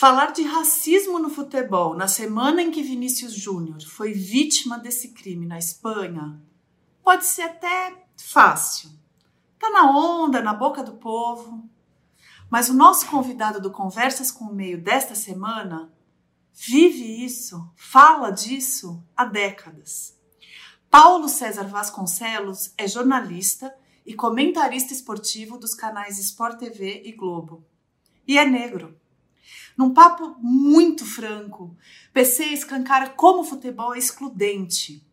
Falar de racismo no futebol na semana em que Vinícius Júnior foi vítima desse crime na Espanha pode ser até fácil. Tá na onda, na boca do povo. Mas o nosso convidado do Conversas com o Meio desta semana vive isso, fala disso há décadas. Paulo César Vasconcelos é jornalista e comentarista esportivo dos canais Sport TV e Globo. E é negro. Num papo muito franco, PC escancara como o futebol é excludente.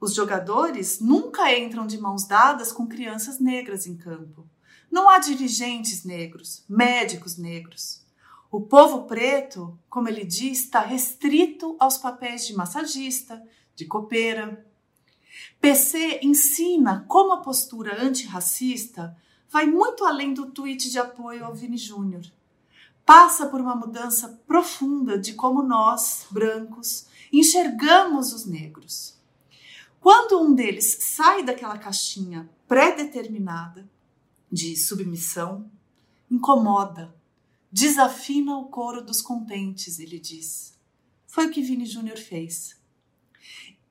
Os jogadores nunca entram de mãos dadas com crianças negras em campo. Não há dirigentes negros, médicos negros. O povo preto, como ele diz, está restrito aos papéis de massagista, de copeira. PC ensina como a postura antirracista vai muito além do tweet de apoio ao Vini Júnior. Passa por uma mudança profunda de como nós, brancos, enxergamos os negros. Quando um deles sai daquela caixinha pré-determinada, de submissão, incomoda, desafina o coro dos contentes, ele diz. Foi o que Vini Júnior fez.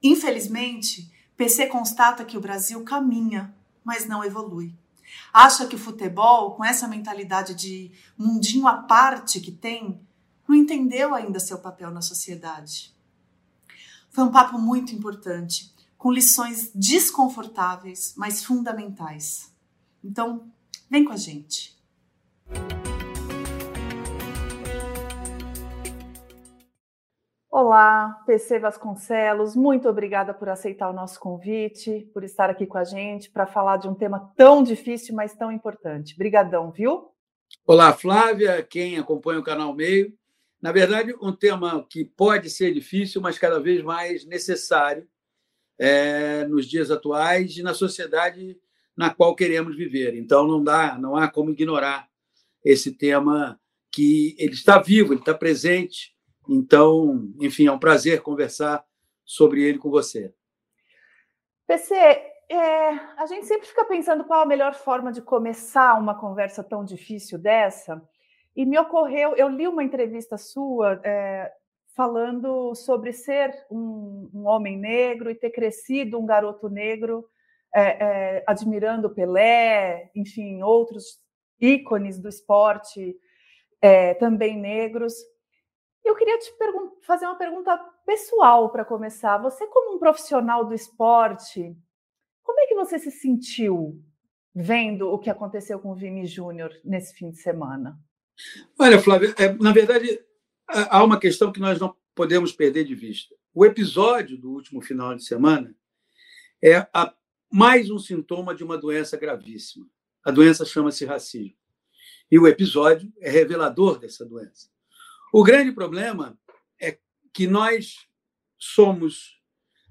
Infelizmente, PC constata que o Brasil caminha, mas não evolui. Acha que o futebol, com essa mentalidade de mundinho à parte que tem, não entendeu ainda seu papel na sociedade. Foi um papo muito importante, com lições desconfortáveis, mas fundamentais. Então, vem com a gente. Olá, PC Vasconcelos, muito obrigada por aceitar o nosso convite, por estar aqui com a gente para falar de um tema tão difícil, mas tão importante. Brigadão, viu? Olá, Flávia, quem acompanha o canal Meio. Na verdade, um tema que pode ser difícil, mas cada vez mais necessário é, nos dias atuais e na sociedade na qual queremos viver. Então não dá, não há como ignorar esse tema que ele está vivo, ele está presente. Então, enfim, é um prazer conversar sobre ele com você. PC, é, a gente sempre fica pensando qual a melhor forma de começar uma conversa tão difícil dessa. E me ocorreu, eu li uma entrevista sua é, falando sobre ser um, um, homem negro e ter crescido um garoto negro é, é, admirando Pelé, enfim, outros ícones do esporte é, também negros. Eu queria te fazer uma pergunta pessoal para começar. Você, como um profissional do esporte, como é que você se sentiu vendo o que aconteceu com o Vini Júnior nesse fim de semana? Olha, Flávia, é, na verdade, há uma questão que nós não podemos perder de vista. O episódio do último final de semana é a mais um sintoma de uma doença gravíssima. A doença chama-se racismo. E o episódio é revelador dessa doença. O grande problema é que nós somos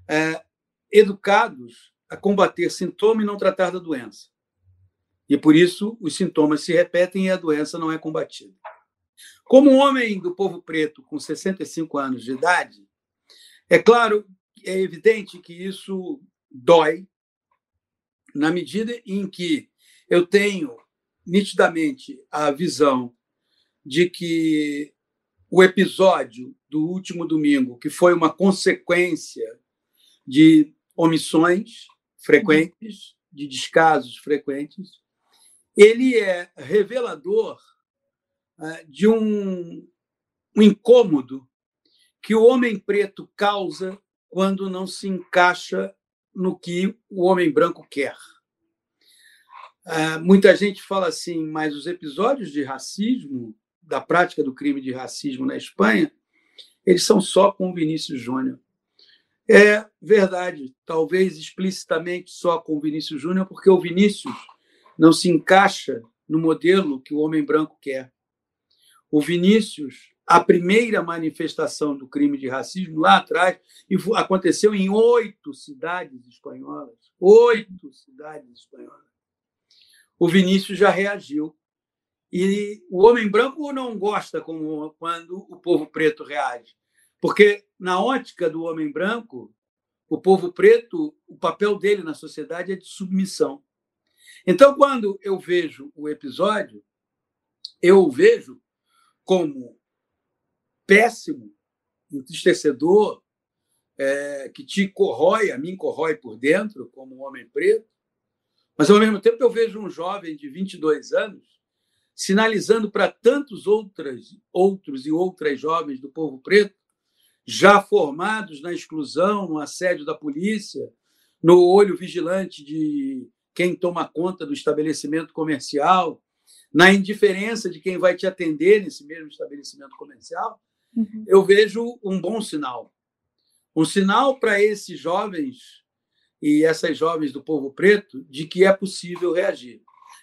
é, educados a combater sintoma e não tratar da doença. E por isso os sintomas se repetem e a doença não é combatida. Como um homem do povo preto com 65 anos de idade, é claro, é evidente que isso dói, na medida em que eu tenho nitidamente a visão de que o episódio do último domingo, que foi uma consequência de omissões frequentes, de descasos frequentes, ele é revelador ah, de um, um incômodo que o homem preto causa quando não se encaixa no que o homem branco quer. Uh, muita gente fala assim, mas os episódios de racismo, da prática do crime de racismo na Espanha, eles são só com o Vinícius Júnior. É verdade, talvez explicitamente só com o Vinícius Júnior, porque o Vinícius não se encaixa no modelo que o homem branco quer. O Vinícius a primeira manifestação do crime de racismo lá atrás aconteceu em oito cidades espanholas. Oito cidades espanholas. O Vinícius já reagiu. E o homem branco não gosta como quando o povo preto reage. Porque, na ótica do homem branco, o povo preto, o papel dele na sociedade é de submissão. Então, quando eu vejo o episódio, eu o vejo como péssimo, entristecedor, é, que te corrói, a mim corrói por dentro, como um homem preto, mas ao mesmo tempo eu vejo um jovem de 22 anos sinalizando para tantos outras, outros e outras jovens do povo preto, já formados na exclusão, no assédio da polícia, no olho vigilante de quem toma conta do estabelecimento comercial, na indiferença de quem vai te atender nesse mesmo estabelecimento comercial, uhum. eu vejo um bom sinal. Um sinal para esses jovens e essas jovens do povo preto de que é possível reagir.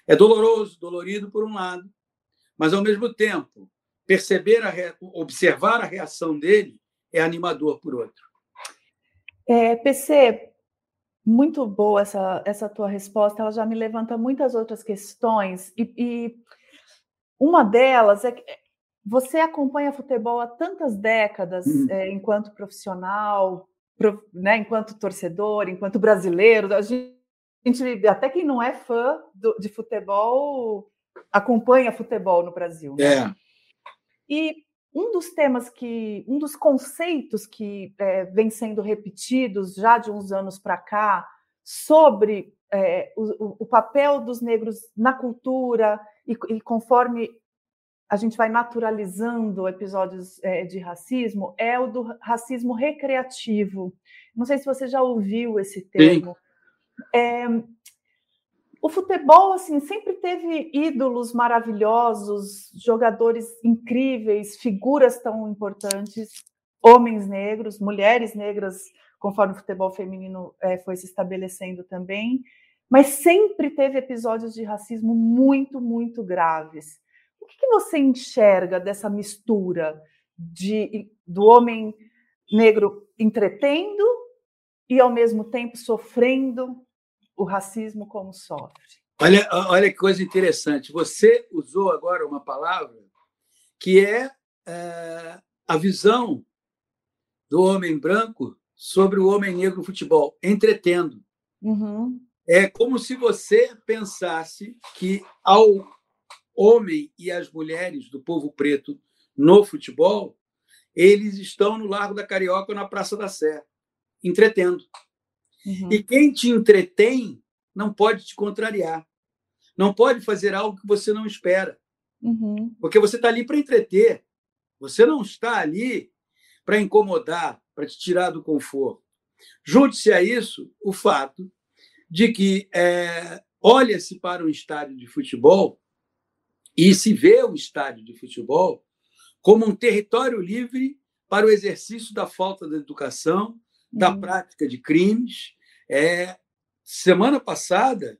É doloroso, dolorido por um lado, mas ao mesmo tempo, perceber a observar a reação dele é animador por outro. É, PC, muito boa essa, essa tua resposta, ela já me levanta muitas outras questões, e, e uma delas é que você acompanha futebol há tantas décadas uhum. é, enquanto profissional, prof, né, enquanto torcedor, enquanto brasileiro. A gente, até quem não é fã do, de futebol acompanha futebol no Brasil. Né? É. E um dos temas que, um dos conceitos que é, vem sendo repetidos já de uns anos para cá sobre é, o, o, papel dos negros na cultura e, e, conforme a gente vai naturalizando episódios é, de racismo é o do racismo recreativo. Não sei se você já ouviu esse termo. É, o futebol assim sempre teve ídolos maravilhosos, jogadores incríveis, figuras tão importantes, homens negros, mulheres negras, conforme o futebol feminino é, foi se estabelecendo também, mas sempre teve episódios de racismo muito, muito graves. O que, que você enxerga dessa mistura de, do homem negro entretendo e ao mesmo tempo sofrendo o racismo como sofre. Olha, olha que coisa interessante. Você usou agora uma palavra que é, é a visão do homem branco sobre o homem negro no futebol, entretendo. Uhum. É como se você pensasse que ao homem e às mulheres do povo preto no futebol, eles estão no Largo da Carioca ou na Praça da Sé, entretendo. Uhum. E quem te entretém não pode te contrariar. Não pode fazer algo que você não espera. Uhum. Porque você está ali para entreter. Você não está ali para incomodar, para te tirar do conforto. Junte-se a isso o fato de que é, olha-se para um estádio de futebol e se vê o estádio de futebol como um território livre para o exercício da falta de educação, da uhum. prática de crimes. É, semana passada,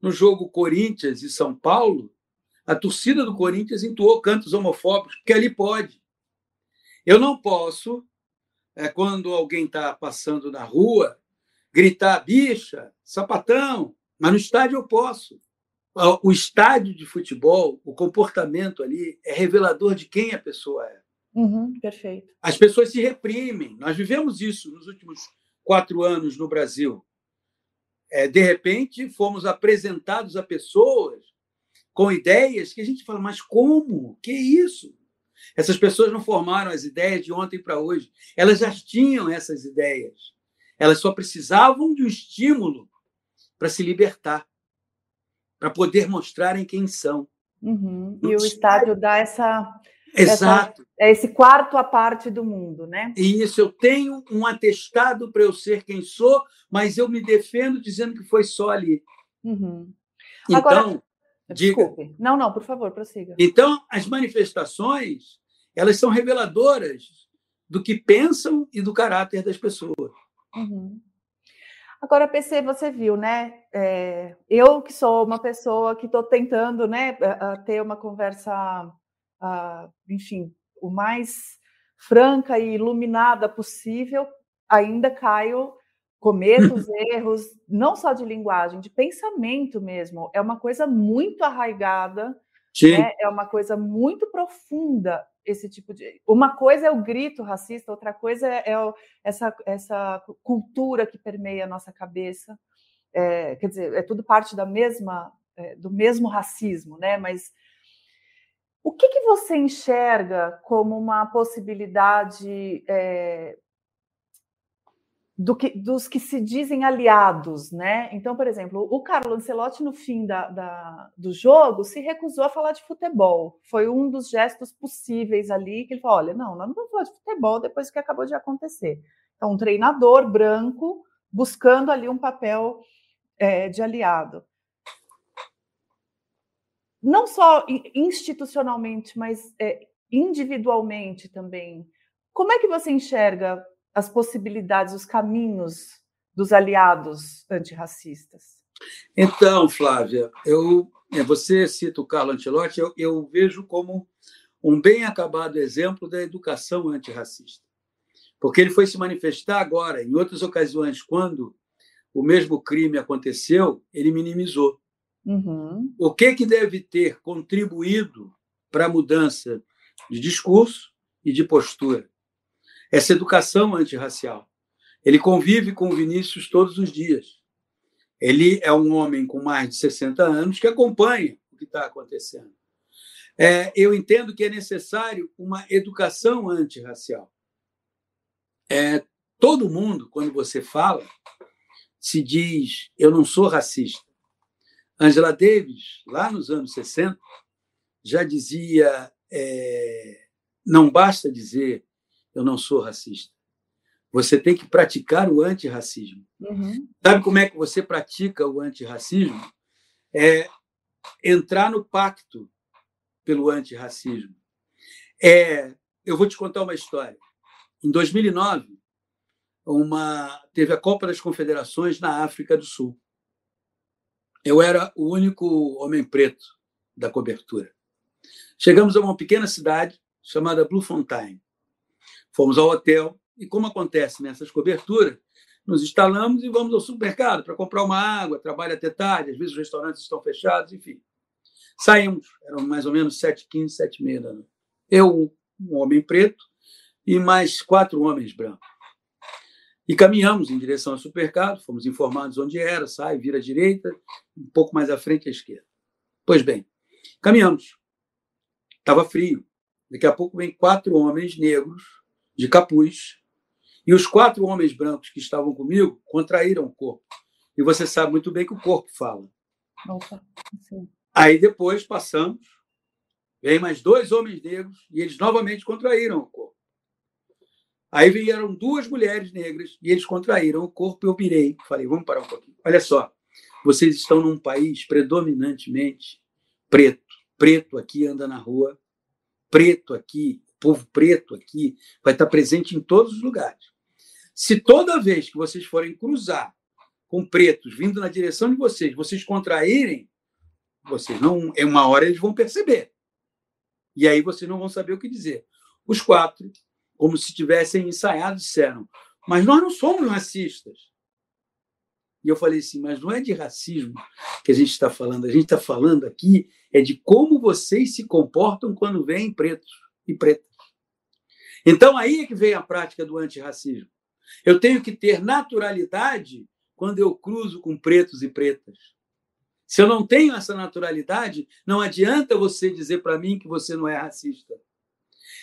no jogo Corinthians e São Paulo, a torcida do Corinthians entoou cantos homofóbicos, porque ali pode. Eu não posso, é, quando alguém está passando na rua, gritar bicha, sapatão, mas no estádio eu posso. O estádio de futebol, o comportamento ali é revelador de quem a pessoa é. Uhum, perfeito. As pessoas se reprimem. Nós vivemos isso nos últimos quatro anos no Brasil. É, de repente, fomos apresentados a pessoas com ideias que a gente fala, mas como? Que isso? Essas pessoas não formaram as ideias de ontem para hoje. Elas já tinham essas ideias. Elas só precisavam de um estímulo para se libertar, para poder mostrarem quem são. Uhum. E o estádio dá essa Exato. Essa, é esse quarto à parte do mundo, né? E isso, eu tenho um atestado para eu ser quem sou, mas eu me defendo dizendo que foi só ali. Uhum. Então, Agora, desculpe. Diga. Não, não, por favor, prossiga. Então, as manifestações, elas são reveladoras do que pensam e do caráter das pessoas. Uhum. Agora, PC, você viu, né? É, eu que sou uma pessoa que estou tentando, né, ter uma conversa enfim, o mais franca e iluminada possível, ainda caio, cometo os erros, não só de linguagem, de pensamento mesmo. É uma coisa muito arraigada, né? é uma coisa muito profunda esse tipo de. Uma coisa é o grito racista, outra coisa é, é essa, essa cultura que permeia a nossa cabeça. É, quer dizer, é tudo parte da mesma, é, do mesmo racismo, né? Mas O que, que você enxerga como uma possibilidade é, do que, dos que se dizem aliados, né? Então, por exemplo, o Carlo Ancelotti, no fim da, da, do jogo, se recusou a falar de futebol. Foi um dos gestos possíveis ali que ele falou: olha, não, nós não vamos falar de futebol depois do que acabou de acontecer. Então, um treinador branco buscando ali um papel é, de aliado. Não só institucionalmente, mas é, individualmente também. Como é que você enxerga as possibilidades, os caminhos dos aliados antirracistas? Então, Flávia, eu, é, você cita o Carlo Ancelotti, eu, eu vejo como um bem acabado exemplo da educação antirracista. Porque ele foi se manifestar agora, em outras ocasiões, quando o mesmo crime aconteceu, ele minimizou. Uhum. O que, que deve ter contribuído para a mudança de discurso e de postura? essa educação antirracial. Ele convive com o Vinícius todos os dias. Ele é um homem com mais de 60 anos que acompanha o que está acontecendo. É, eu entendo que é necessário uma educação antirracial. É, todo mundo, quando você fala, se diz: eu não sou racista. Angela Davis, lá nos anos 60, já dizia: é, não basta dizer eu não sou racista. Você tem que praticar o antirracismo. Uhum. Sabe como é que você pratica o antirracismo? É entrar no pacto pelo antirracismo. É, eu vou te contar uma história. Em 2009, uma, teve a Copa das Confederações na África do Sul. Eu era o único homem preto da cobertura. Chegamos a uma pequena cidade chamada Bluefontaine. Fomos ao hotel e, como acontece nessas coberturas, nos instalamos e vamos ao supermercado para comprar uma água, trabalha até tarde, às vezes os restaurantes estão fechados, enfim. Saímos, eram mais ou menos 7h15, 7h30 da noite. Eu, um homem preto, e mais quatro homens brancos. E caminhamos em direção ao supermercado, fomos informados onde era, sai, vira à direita, um pouco mais à frente à esquerda. Pois bem, caminhamos. Estava frio. Daqui a pouco vem quatro homens negros de capuz, e os quatro homens brancos que estavam comigo contraíram o corpo. E você sabe muito bem que o corpo fala. Opa, Aí depois passamos, vem mais dois homens negros e eles novamente contraíram o corpo. Aí vieram duas mulheres negras e eles contraíram o corpo. Eu virei, falei, vamos parar um pouquinho. Olha só, vocês estão num país predominantemente preto. Preto aqui anda na rua, preto aqui povo preto aqui vai estar presente em todos os lugares. Se toda vez que vocês forem cruzar com pretos vindo na direção de vocês, vocês contraírem, vocês não, em uma hora eles vão perceber. E aí vocês não vão saber o que dizer. Os quatro, como se tivessem ensaiado, disseram: Mas nós não somos racistas. E eu falei assim: Mas não é de racismo que a gente está falando, a gente está falando aqui é de como vocês se comportam quando veem pretos e pretas. Então, aí é que vem a prática do antirracismo. Eu tenho que ter naturalidade quando eu cruzo com pretos e pretas. Se eu não tenho essa naturalidade, não adianta você dizer para mim que você não é racista.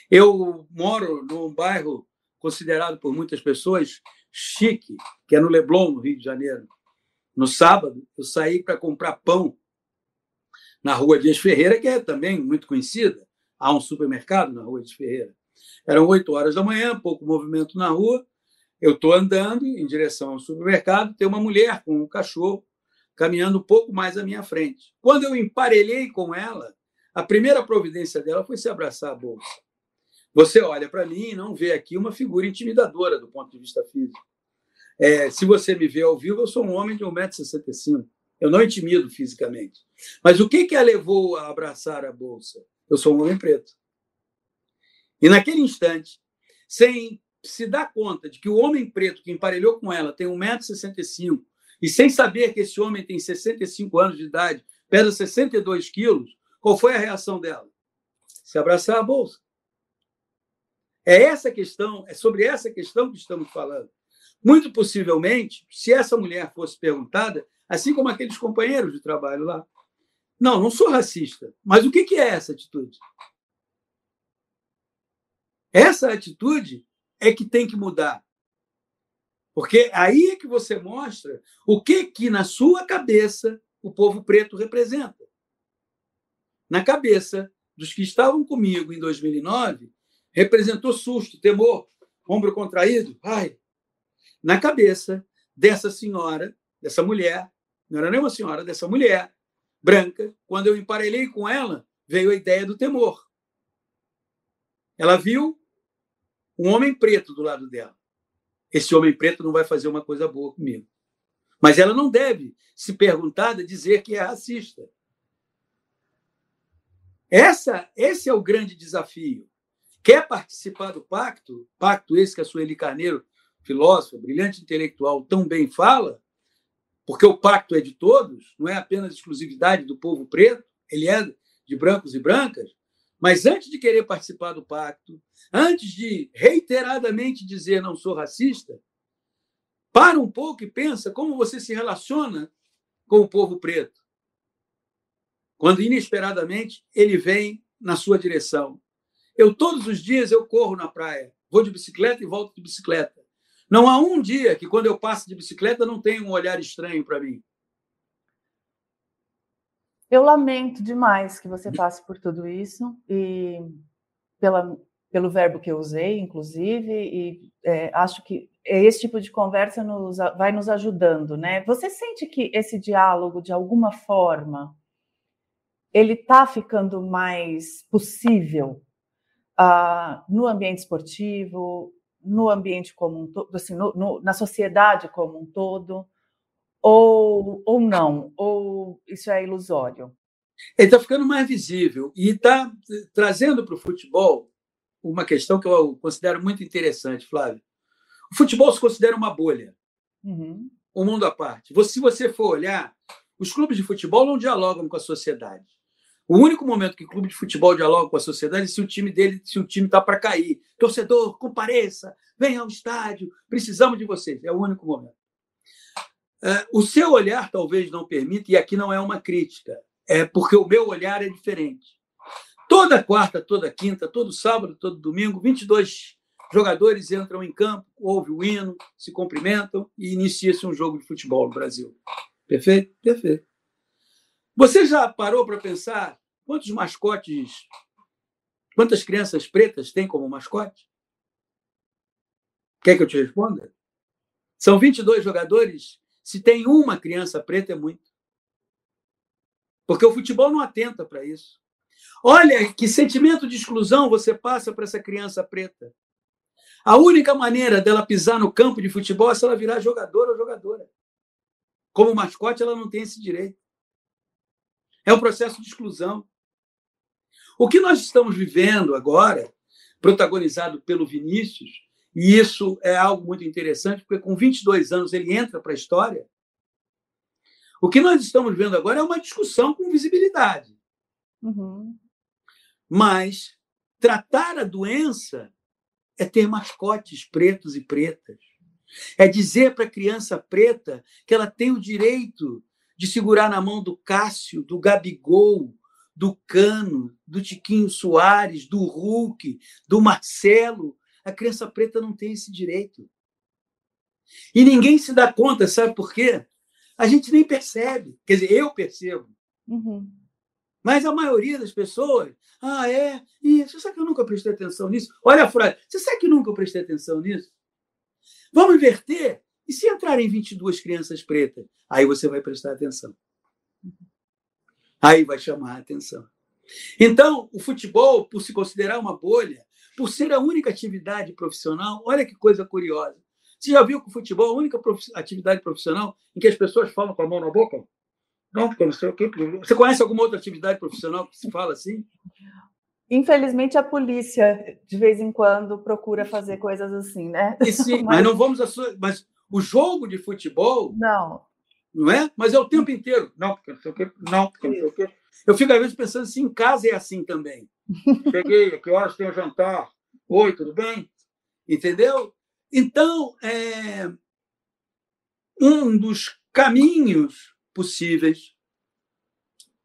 Eu moro num bairro considerado por muitas pessoas chique, que é no Leblon, no Rio de Janeiro. No sábado, eu saí para comprar pão na Rua Dias Ferreira, que é também muito conhecida. Há um supermercado na Rua Dias Ferreira. Eram oito horas da manhã, pouco movimento na rua. Eu estou andando em direção ao supermercado, tem uma mulher com um cachorro caminhando um pouco mais à minha frente. Quando eu emparelhei com ela, a primeira providência dela foi se abraçar a bolsa. Você olha para mim e não vê aqui uma figura intimidadora do ponto de vista físico. É, se você me vê ao vivo, eu sou um homem de 1,65m. Eu não intimido fisicamente. Mas o que, que a levou a abraçar a bolsa? Eu sou um homem preto. E naquele instante, sem se dar conta de que o homem preto que emparelhou com ela tem 1,65m, e sem saber que esse homem tem 65 anos de idade, pesa 62 quilos, qual foi a reação dela? Se abraçar a bolsa. É essa questão, é sobre essa questão que estamos falando. Muito possivelmente, se essa mulher fosse perguntada, assim como aqueles companheiros de trabalho lá, Não, não sou racista. Mas o que é essa atitude? Essa atitude é que tem que mudar. Porque aí é que você mostra o que que na sua cabeça o povo preto representa. Na cabeça dos que estavam comigo em 2009, representou susto, temor, ombro contraído, ai. Na cabeça dessa senhora, dessa mulher, não era nem uma senhora, dessa mulher branca, quando eu emparelhei com ela, veio a ideia do temor. Ela viu um homem preto do lado dela esse homem preto não vai fazer uma coisa boa comigo. Mas ela não deve se perguntar de dizer que é racista. Essa, esse é o grande desafio. Quer participar do pacto? Pacto esse que a Sueli Carneiro, filósofa, brilhante intelectual, tão bem fala, porque o pacto é de todos, não é apenas exclusividade do povo preto, ele é de brancos e brancas. Mas antes de querer participar do pacto, antes de reiteradamente dizer não sou racista, para um pouco e pensa como você se relaciona com o povo preto. Quando inesperadamente ele vem na sua direção. Eu todos os dias eu corro na praia, vou de bicicleta e volto de bicicleta. Não há um dia que quando eu passo de bicicleta não tenha um olhar estranho para mim. Eu lamento demais que você passe por tudo isso e pela, pelo verbo que eu usei, inclusive, e é, acho que esse tipo de conversa nos, vai nos ajudando, né? Você sente que esse diálogo, de alguma forma, ele está ficando mais possível uh, no ambiente esportivo, no ambiente como um todo, assim, no, no, na sociedade como um todo? Ou, ou não? Ou isso é ilusório? Ele está ficando mais visível e está trazendo para o futebol uma questão que eu considero muito interessante, Flávio. O futebol se considera uma bolha, uhum. um mundo à parte. Se você for olhar, os clubes de futebol não dialogam com a sociedade. O único momento que o clube de futebol dialoga com a sociedade é se o time dele, se o time está para cair. Torcedor, compareça, venha ao estádio, precisamos de vocês. É o único momento. É, o seu olhar talvez não permita, e aqui não é uma crítica, é porque o meu olhar é diferente. Toda quarta, toda quinta, todo sábado, todo domingo, 22 jogadores entram em campo, ouve o hino, se cumprimentam e inicia-se um jogo de futebol no Brasil. Perfeito? Perfeito. Você já parou para pensar quantos mascotes, quantas crianças pretas tem como mascote? Quer que eu te responda? São 22 jogadores se tem uma criança preta, é muito. Porque o futebol não atenta para isso. Olha que sentimento de exclusão você passa para essa criança preta. A única maneira dela pisar no campo de futebol é se ela virar jogadora ou jogadora. Como mascote, ela não tem esse direito. É um processo de exclusão. O que nós estamos vivendo agora, protagonizado pelo Vinícius, e isso é algo muito interessante, porque com 22 anos ele entra para a história. O que nós estamos vendo agora é uma discussão com visibilidade. Uhum. Mas tratar a doença é ter mascotes pretos e pretas. É dizer para a criança preta que ela tem o direito de segurar na mão do Cássio, do Gabigol, do Cano, do Tiquinho Soares, do Hulk, do Marcelo, a criança preta não tem esse direito. E ninguém se dá conta, sabe por quê? A gente nem percebe. Quer dizer, eu percebo. Uhum. Mas a maioria das pessoas, ah, é, isso, você sabe que eu nunca prestei atenção nisso? Olha a frase, você sabe que nunca prestei atenção nisso? Vamos inverter? E se entrarem 22 crianças pretas? Aí você vai prestar atenção. Aí vai chamar a atenção. Então, o futebol, por se considerar uma bolha, por ser a única atividade profissional, olha que coisa curiosa. Você já viu que o futebol é a única atividade profissional em que as pessoas falam com a mão na boca? Não, porque não sei o quê. Você conhece alguma outra atividade profissional que se fala assim? Infelizmente, a polícia, de vez em quando, procura fazer coisas assim, né? Sim, mas... mas... não vamos. Mas o jogo de futebol. Não. Não é? Mas é o tempo inteiro. Não, porque não sei o quê. Não, porque não sei o quê. Eu fico, às vezes, pensando se em casa é assim também. Cheguei, que horas tem o jantar? Oi, tudo bem? Entendeu? Então, é, um dos caminhos possíveis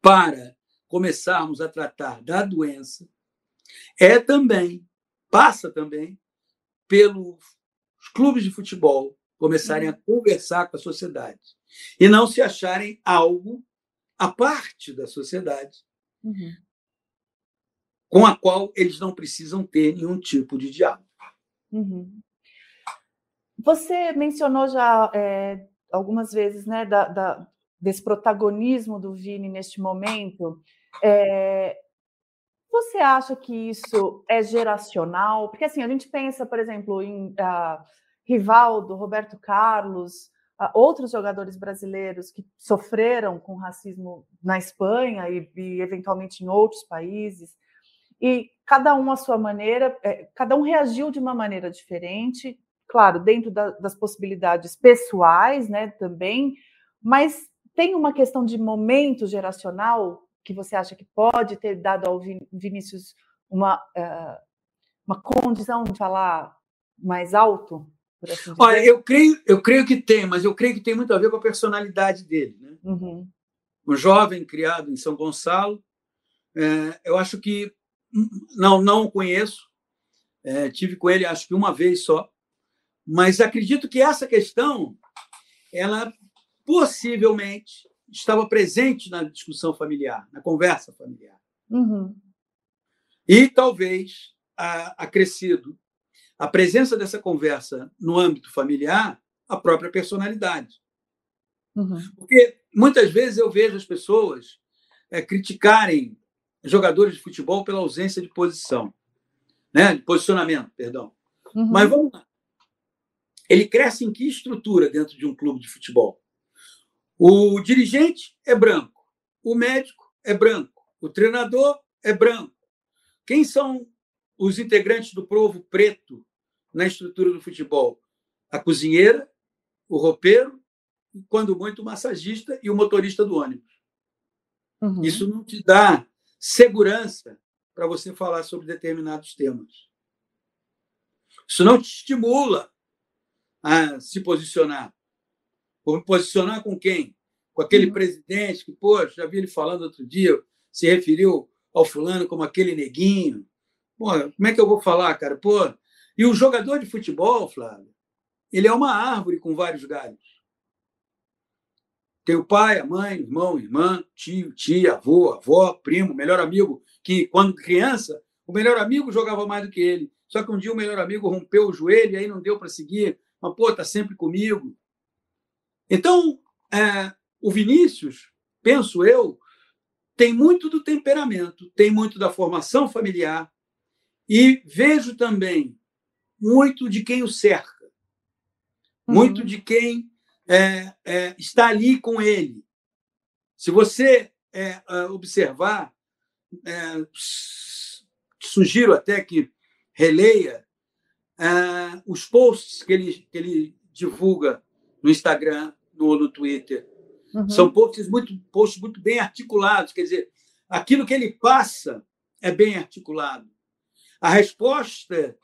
para começarmos a tratar da doença é também, passa também, pelos clubes de futebol começarem a uhum. conversar com a sociedade e não se acharem algo à parte da sociedade uhum. com a qual eles não precisam ter nenhum tipo de diálogo. Uhum. Você mencionou já é, algumas vezes né, da, da, desse protagonismo do Vini neste momento. É, você acha que isso é geracional? Porque assim, a gente pensa, por exemplo, em uh, Rivaldo, Roberto Carlos, outros jogadores brasileiros que sofreram com racismo na Espanha e, e, eventualmente em outros países, e cada um à sua maneira, é, cada um reagiu de uma maneira diferente, claro, dentro da, das possibilidades pessoais, né, também, mas tem uma questão de momento geracional que você acha que pode ter dado ao Vinícius uma, uh, uma condição de falar mais alto? Assim Olha, eu creio, eu creio que tem, mas eu creio que tem muito a ver com a personalidade dele. Né? Uhum. Um jovem criado em São Gonçalo, é, eu acho que não não o conheço, é, tive com ele acho que uma vez só, mas acredito que essa questão ela possivelmente estava presente na discussão familiar, na conversa familiar. Uhum. E talvez acrescido a presença dessa conversa no âmbito familiar, a própria personalidade. Uhum. Porque muitas vezes eu vejo as pessoas é, criticarem jogadores de futebol pela ausência de posição, né? de posicionamento, perdão. Uhum. Mas vamos lá. Ele cresce em que estrutura dentro de um clube de futebol? O dirigente é branco, o médico é branco, o treinador é branco. Quem são os integrantes do povo preto na estrutura do futebol? A cozinheira, o roupeiro, quando muito o massagista e o motorista do ônibus. Uhum. Isso não te dá segurança para você falar sobre determinados temas. Isso não te estimula a se posicionar. Vou me posicionar com quem? Com aquele uhum. presidente que, pô, já vi ele falando outro dia, se referiu ao fulano como aquele neguinho. Pô, como é que eu vou falar, cara? Pô, e o jogador de futebol, Flávio, ele é uma árvore com vários galhos. Tem o pai, a mãe, irmão, irmã, tio, tia, avô, avó, primo, melhor amigo, que quando criança, o melhor amigo jogava mais do que ele. Só que um dia o melhor amigo rompeu o joelho e aí não deu para seguir. Mas, pô, tá sempre comigo. Então, é, o Vinícius, penso eu, tem muito do temperamento, tem muito da formação familiar e vejo também muito de quem o cerca, uhum. muito de quem é, é, está ali com ele. Se você é, é observar, é, sugiro até que releia é, os posts que ele, que ele divulga no Instagram, no, no Twitter. Uhum. São posts muito, posts muito bem articulados, quer dizer, aquilo que ele passa é bem articulado. A resposta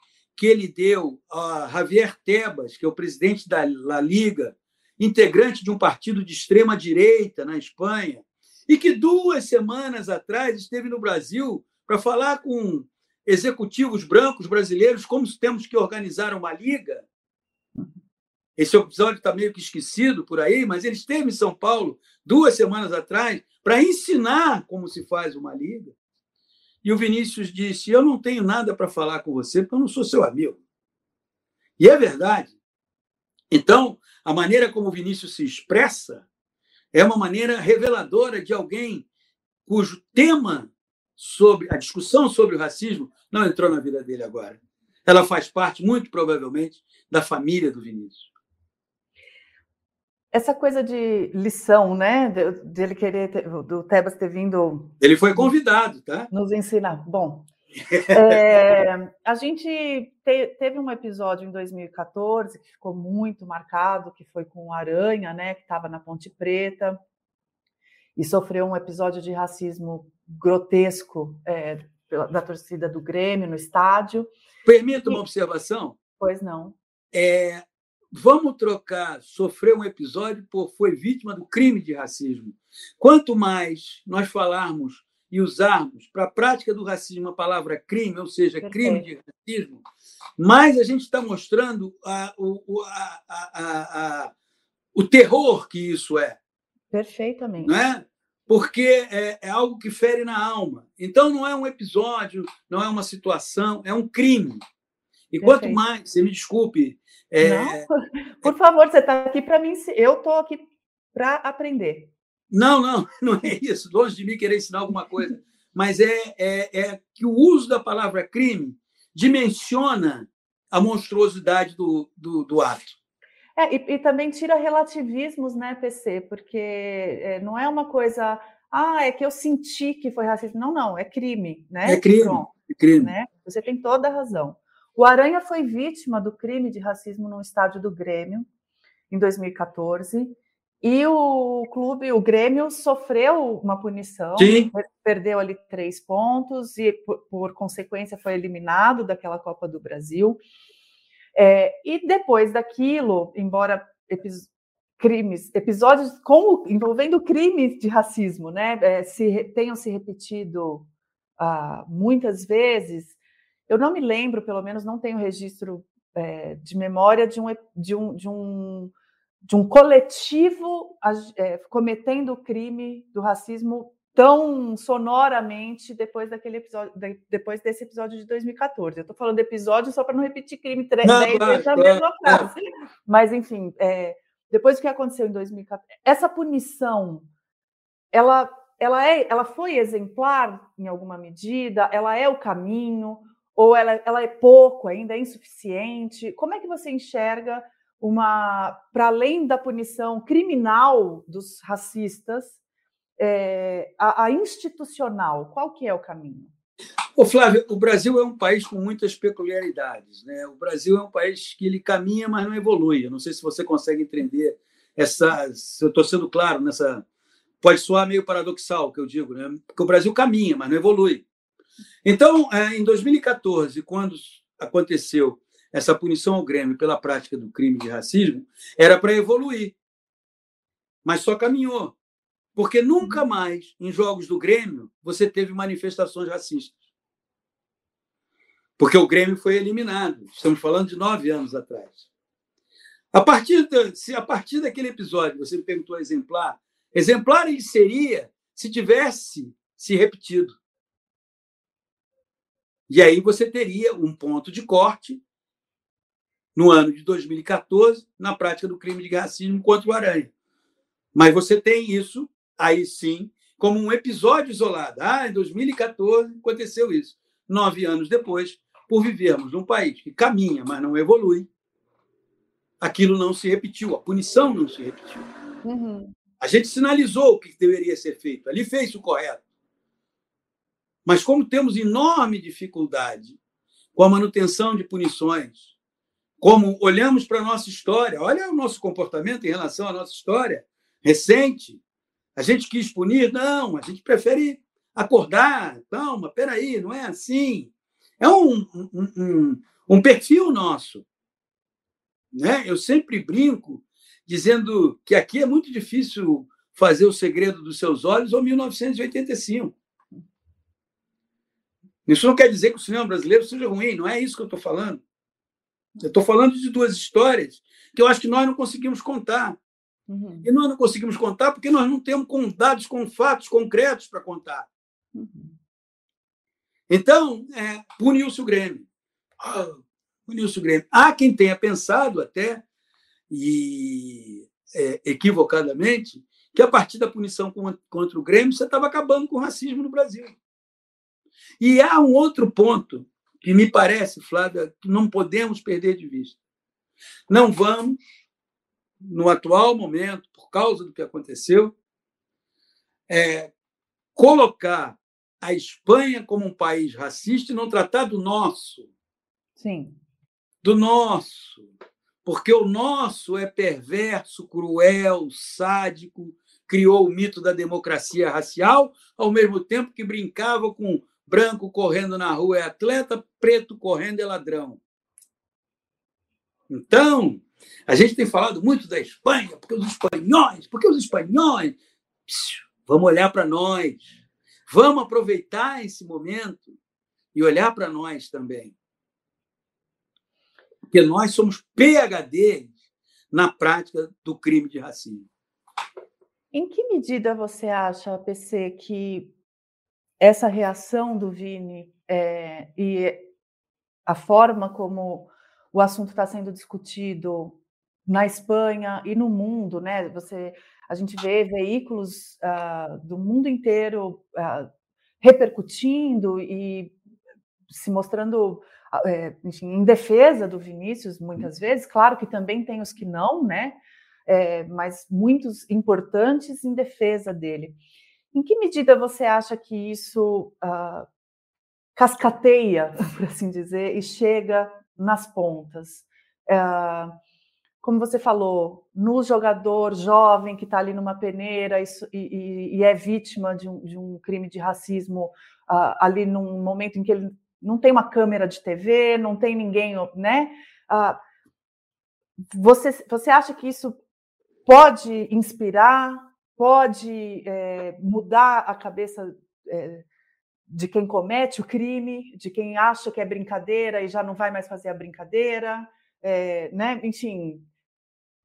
que ele deu a Javier Tebas, que é o presidente da La Liga, integrante de um partido de extrema direita na Espanha, e que duas semanas atrás esteve no Brasil para falar com executivos brancos brasileiros como temos que organizar uma liga. Esse episódio está meio que esquecido por aí, mas ele esteve em São Paulo duas semanas atrás para ensinar como se faz uma liga. E o Vinícius disse: Eu não tenho nada para falar com você porque eu não sou seu amigo. E é verdade. Então, a maneira como o Vinícius se expressa é uma maneira reveladora de alguém cujo tema sobre a discussão sobre o racismo não entrou na vida dele agora. Ela faz parte, muito provavelmente, da família do Vinícius essa coisa de lição, né? De, de, ele querer ter, do Tebas ter vindo. Ele foi convidado, tá? Nos ensinar. Bom, é, a gente te, teve um episódio em 2014 que ficou muito marcado, que foi com o Aranha, né? Que estava na Ponte Preta e sofreu um episódio de racismo grotesco é, da torcida do Grêmio no estádio. Permita uma observação? Pois não. É, vamos trocar sofreu um episódio por foi vítima do crime de racismo. Quanto mais nós falarmos e usarmos para a prática do racismo a palavra crime, ou seja, crime de racismo, mais a gente está mostrando a, o, a, a, o terror que isso é. Perfeitamente. Não é? Porque é, é, algo que fere na alma. Então, não é um episódio, não é uma situação, é um crime. E Perfeito. quanto mais, você me desculpe. É, por favor, você está aqui para mim. Eu estou aqui para aprender. Não, não, não é isso. Longe de mim querer ensinar alguma coisa. Mas é, é, é que o uso da palavra crime dimensiona a monstruosidade do, do, do ato. É, e, e, também tira relativismos, né, PC? Porque é, não é uma coisa, ah, é que eu senti que foi racismo. Não, não, é crime, né? É crime. Pronto, é crime. Né? Você tem toda a razão. O Aranha foi vítima do crime de racismo no estádio do Grêmio, em 2014. E o clube, o Grêmio, sofreu uma punição, Sim. perdeu ali três pontos e, por, por consequência, foi eliminado daquela Copa do Brasil. É, e depois daquilo, embora crimes, episódios com, envolvendo crimes de racismo, né, é, se tenham se repetido ah, muitas vezes, eu não me lembro, pelo menos não tenho registro é, de memória de um, de um, de um, de um coletivo é, cometendo o crime do racismo tão sonoramente depois daquele episódio, depois desse episódio de 2014. Eu estou falando episódio só para não repetir crime três vezes a mesma frase. Mas, enfim, é, depois do que aconteceu em 2014, essa punição, ela, ela, é, ela foi exemplar em alguma medida? Ela é o caminho? Ou ela, ela é pouco ainda, é insuficiente? Como é que você enxerga uma, para além da punição criminal dos racistas, é, a, a, institucional, qual que é o caminho? Ô, Flávio, o Brasil é um país com muitas peculiaridades. Né? O Brasil é um país que ele caminha, mas não evolui. Eu não sei se você consegue entender essa. Se eu estou sendo claro nessa. Pode soar meio paradoxal o que eu digo, né? porque o Brasil caminha, mas não evolui. Então, é, em 2014, quando aconteceu essa punição ao Grêmio pela prática do crime de racismo, era para evoluir, mas só caminhou. Porque nunca uhum. mais, em jogos do Grêmio, você teve manifestações racistas. Porque o Grêmio foi eliminado. Estamos falando de nove anos atrás. A partir, de, se a partir daquele episódio, você me perguntou exemplar, exemplar ele seria se tivesse se repetido. E aí você teria um ponto de corte no ano de 2014 na prática do crime de racismo contra o Aranha. Mas você tem isso aí sim, como um episódio isolado. Ah, em 2014 aconteceu isso. Nove anos depois, por vivermos num país que caminha, mas não evolui, aquilo não se repetiu, a punição não se repetiu. Uhum. A gente sinalizou o que deveria ser feito, ali fez o correto. Mas como temos enorme dificuldade com a manutenção de punições, como olhamos para a nossa história, olha o nosso comportamento em relação à nossa história recente, a gente quis punir? Não, a gente prefere acordar. Calma, peraí, não é assim. É um, um, um, um perfil nosso. Né? Eu sempre brinco dizendo que aqui é muito difícil fazer o segredo dos seus olhos ou 1985. Isso não quer dizer que o cinema brasileiro seja ruim, não é isso que eu estou falando. Eu estou falando de duas histórias que eu acho que nós não conseguimos contar. Uhum. E nós não conseguimos contar porque nós não temos com dados com fatos concretos para contar. Uhum. Então, é, puniu-se o Grêmio. Oh, puniu-se o Grêmio. Há quem tenha pensado até, e é, equivocadamente, que a partir da punição contra o Grêmio você estava acabando com o racismo no Brasil. E há um outro ponto que me parece, Flávia, que não podemos perder de vista. Não vamos no atual momento, por causa do que aconteceu, é colocar a Espanha como um país racista e não tratar do nosso. Sim. Do nosso. Porque o nosso é perverso, cruel, sádico, criou o mito da democracia racial, ao mesmo tempo que brincava com branco correndo na rua é atleta, preto correndo é ladrão. Então, a gente tem falado muito da Espanha, porque os espanhóis, porque os espanhóis. Vamos olhar para nós. Vamos aproveitar esse momento e olhar para nós também. Porque nós somos PHDs na prática do crime de racismo. Em que medida você acha, PC, que essa reação do Vini é, e a forma como o assunto está sendo discutido na Espanha e no mundo, né? Você, a gente vê veículos uh, do mundo inteiro uh, repercutindo e se mostrando é, enfim, em defesa do Vinícius, muitas vezes. Claro que também tem os que não, né? É, mas muitos importantes em defesa dele. Em que medida você acha que isso uh, cascateia, por assim dizer, e chega nas pontas? Uh, como você falou, no jogador jovem que está ali numa peneira e, e, e é vítima de um, de um, crime de racismo uh, ali num momento em que ele não tem uma câmera de TV, não tem ninguém, né? Uh, você, você acha que isso pode inspirar, pode é, mudar a cabeça é, de quem comete o crime, de quem acha que é brincadeira e já não vai mais fazer a brincadeira, é, né? Enfim,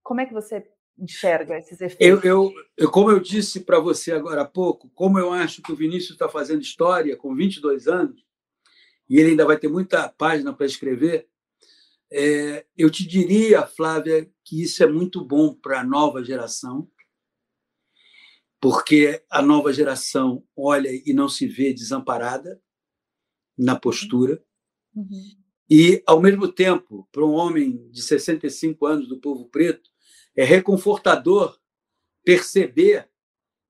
como é que você enxerga esses efeitos? Eu, eu, como eu disse para você agora há pouco, como eu acho que o Vinícius está fazendo história com 22 anos, e ele ainda vai ter muita página para escrever, é, eu te diria, Flávia, que isso é muito bom para a nova geração, porque a nova geração olha e não se vê desamparada na postura. Uhum. E, ao mesmo tempo, para um homem de 65 anos do povo preto, é reconfortador perceber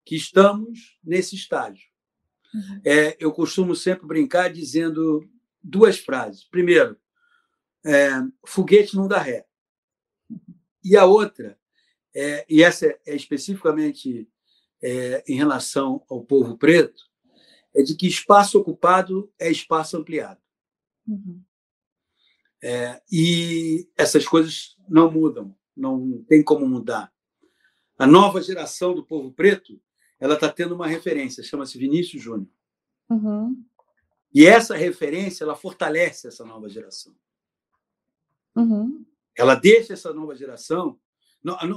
que estamos nesse estágio. Uhum. É, eu costumo sempre brincar dizendo duas frases. Primeiro, é, foguete não dá ré. E a outra, é, e essa é, especificamente é, em relação ao povo preto, é de que espaço ocupado é espaço ampliado. Uhum. É, e essas coisas não mudam, não tem como mudar. A nova geração do povo preto ela está tendo uma referência, chama-se Vinícius Júnior. Uhum. E essa referência ela fortalece essa nova geração. Uhum. Ela deixa essa nova geração.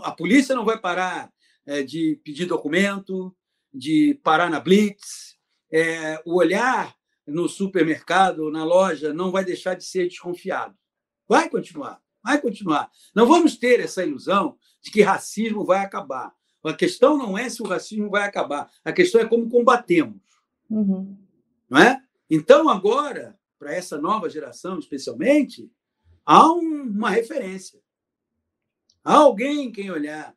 A polícia não vai parar é, de pedir documento, de parar na blitz. É, o olhar no supermercado, na loja, não vai deixar de ser desconfiado. Vai continuar, vai continuar. Não vamos ter essa ilusão de que racismo vai acabar. A questão não é se o racismo vai acabar, a questão é como combatemos. Uhum. Não é? Então, agora, para essa nova geração, especialmente, há um, uma referência. Há alguém em quem olhar,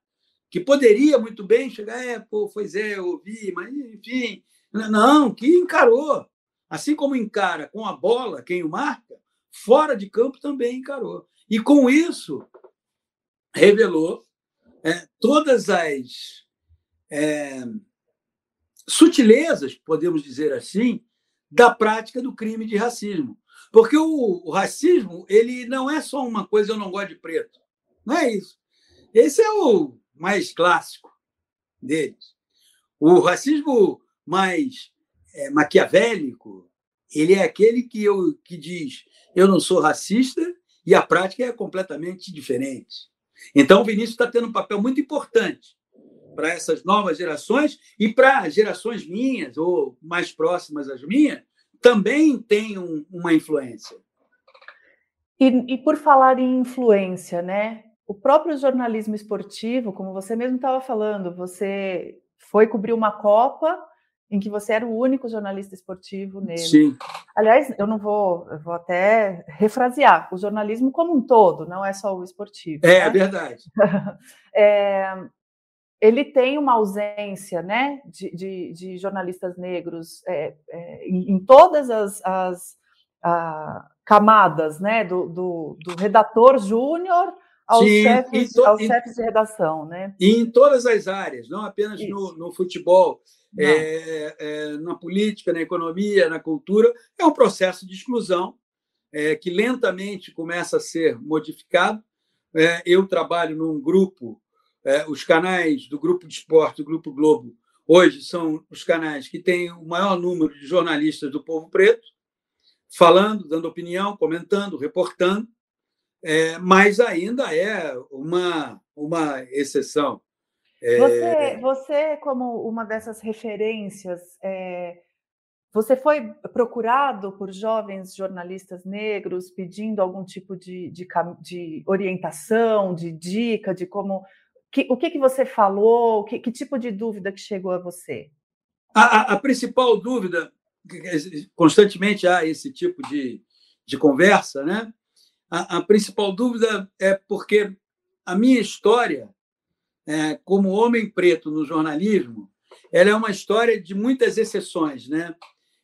que poderia muito bem chegar, é, pô, pois é, eu ouvi, mas enfim. Não, que encarou. Assim como encara com a bola quem o marca, fora de campo também encarou. E com isso, revelou é, todas as é, sutilezas, podemos dizer assim, da prática do crime de racismo. Porque o, o, racismo ele não é só uma coisa eu não gosto de preto. Não é isso. Esse é o mais clássico deles. O racismo mais é, maquiavélico ele é aquele que, eu, que diz eu não sou racista e a prática é completamente diferente. Então, o Vinícius está tendo um papel muito importante para essas novas gerações e para gerações minhas ou mais próximas às minhas, também tem um, uma influência. E, e, por falar em influência, né? O próprio jornalismo esportivo, como você mesmo estava falando, você foi cobrir uma Copa em que você era o único jornalista esportivo nele. Sim. Aliás, eu não vou, eu vou até refrasear, o jornalismo como um todo, não é só o esportivo. É, né? é verdade. é, ele tem uma ausência né, de, de, de jornalistas negros é, é, em, em, todas as, as a, camadas, né, do, do, do redator júnior aos, chefes, to, aos em, chefes de redação. Né? E em todas as áreas, não apenas no, no futebol é, é, na política, na economia, na cultura, é um processo de exclusão é, que lentamente começa a ser modificado, é, eu trabalho num grupo, é, os canais do Grupo de Esporte, do Grupo Globo, hoje são os canais que têm o maior número de jornalistas do povo preto, falando, dando opinião, comentando, reportando, é, mas ainda é uma, uma exceção. É... Você, você, como uma dessas referências, é, você foi procurado por jovens jornalistas negros pedindo algum tipo de, de, de orientação, de dica, de como. Que, o que, que você falou? Que, que tipo de dúvida que chegou a você? A, a, a principal dúvida, constantemente há esse tipo de, de conversa, né? A, a principal dúvida é porque a minha história é, como homem preto no jornalismo, ela é uma história de muitas exceções, né?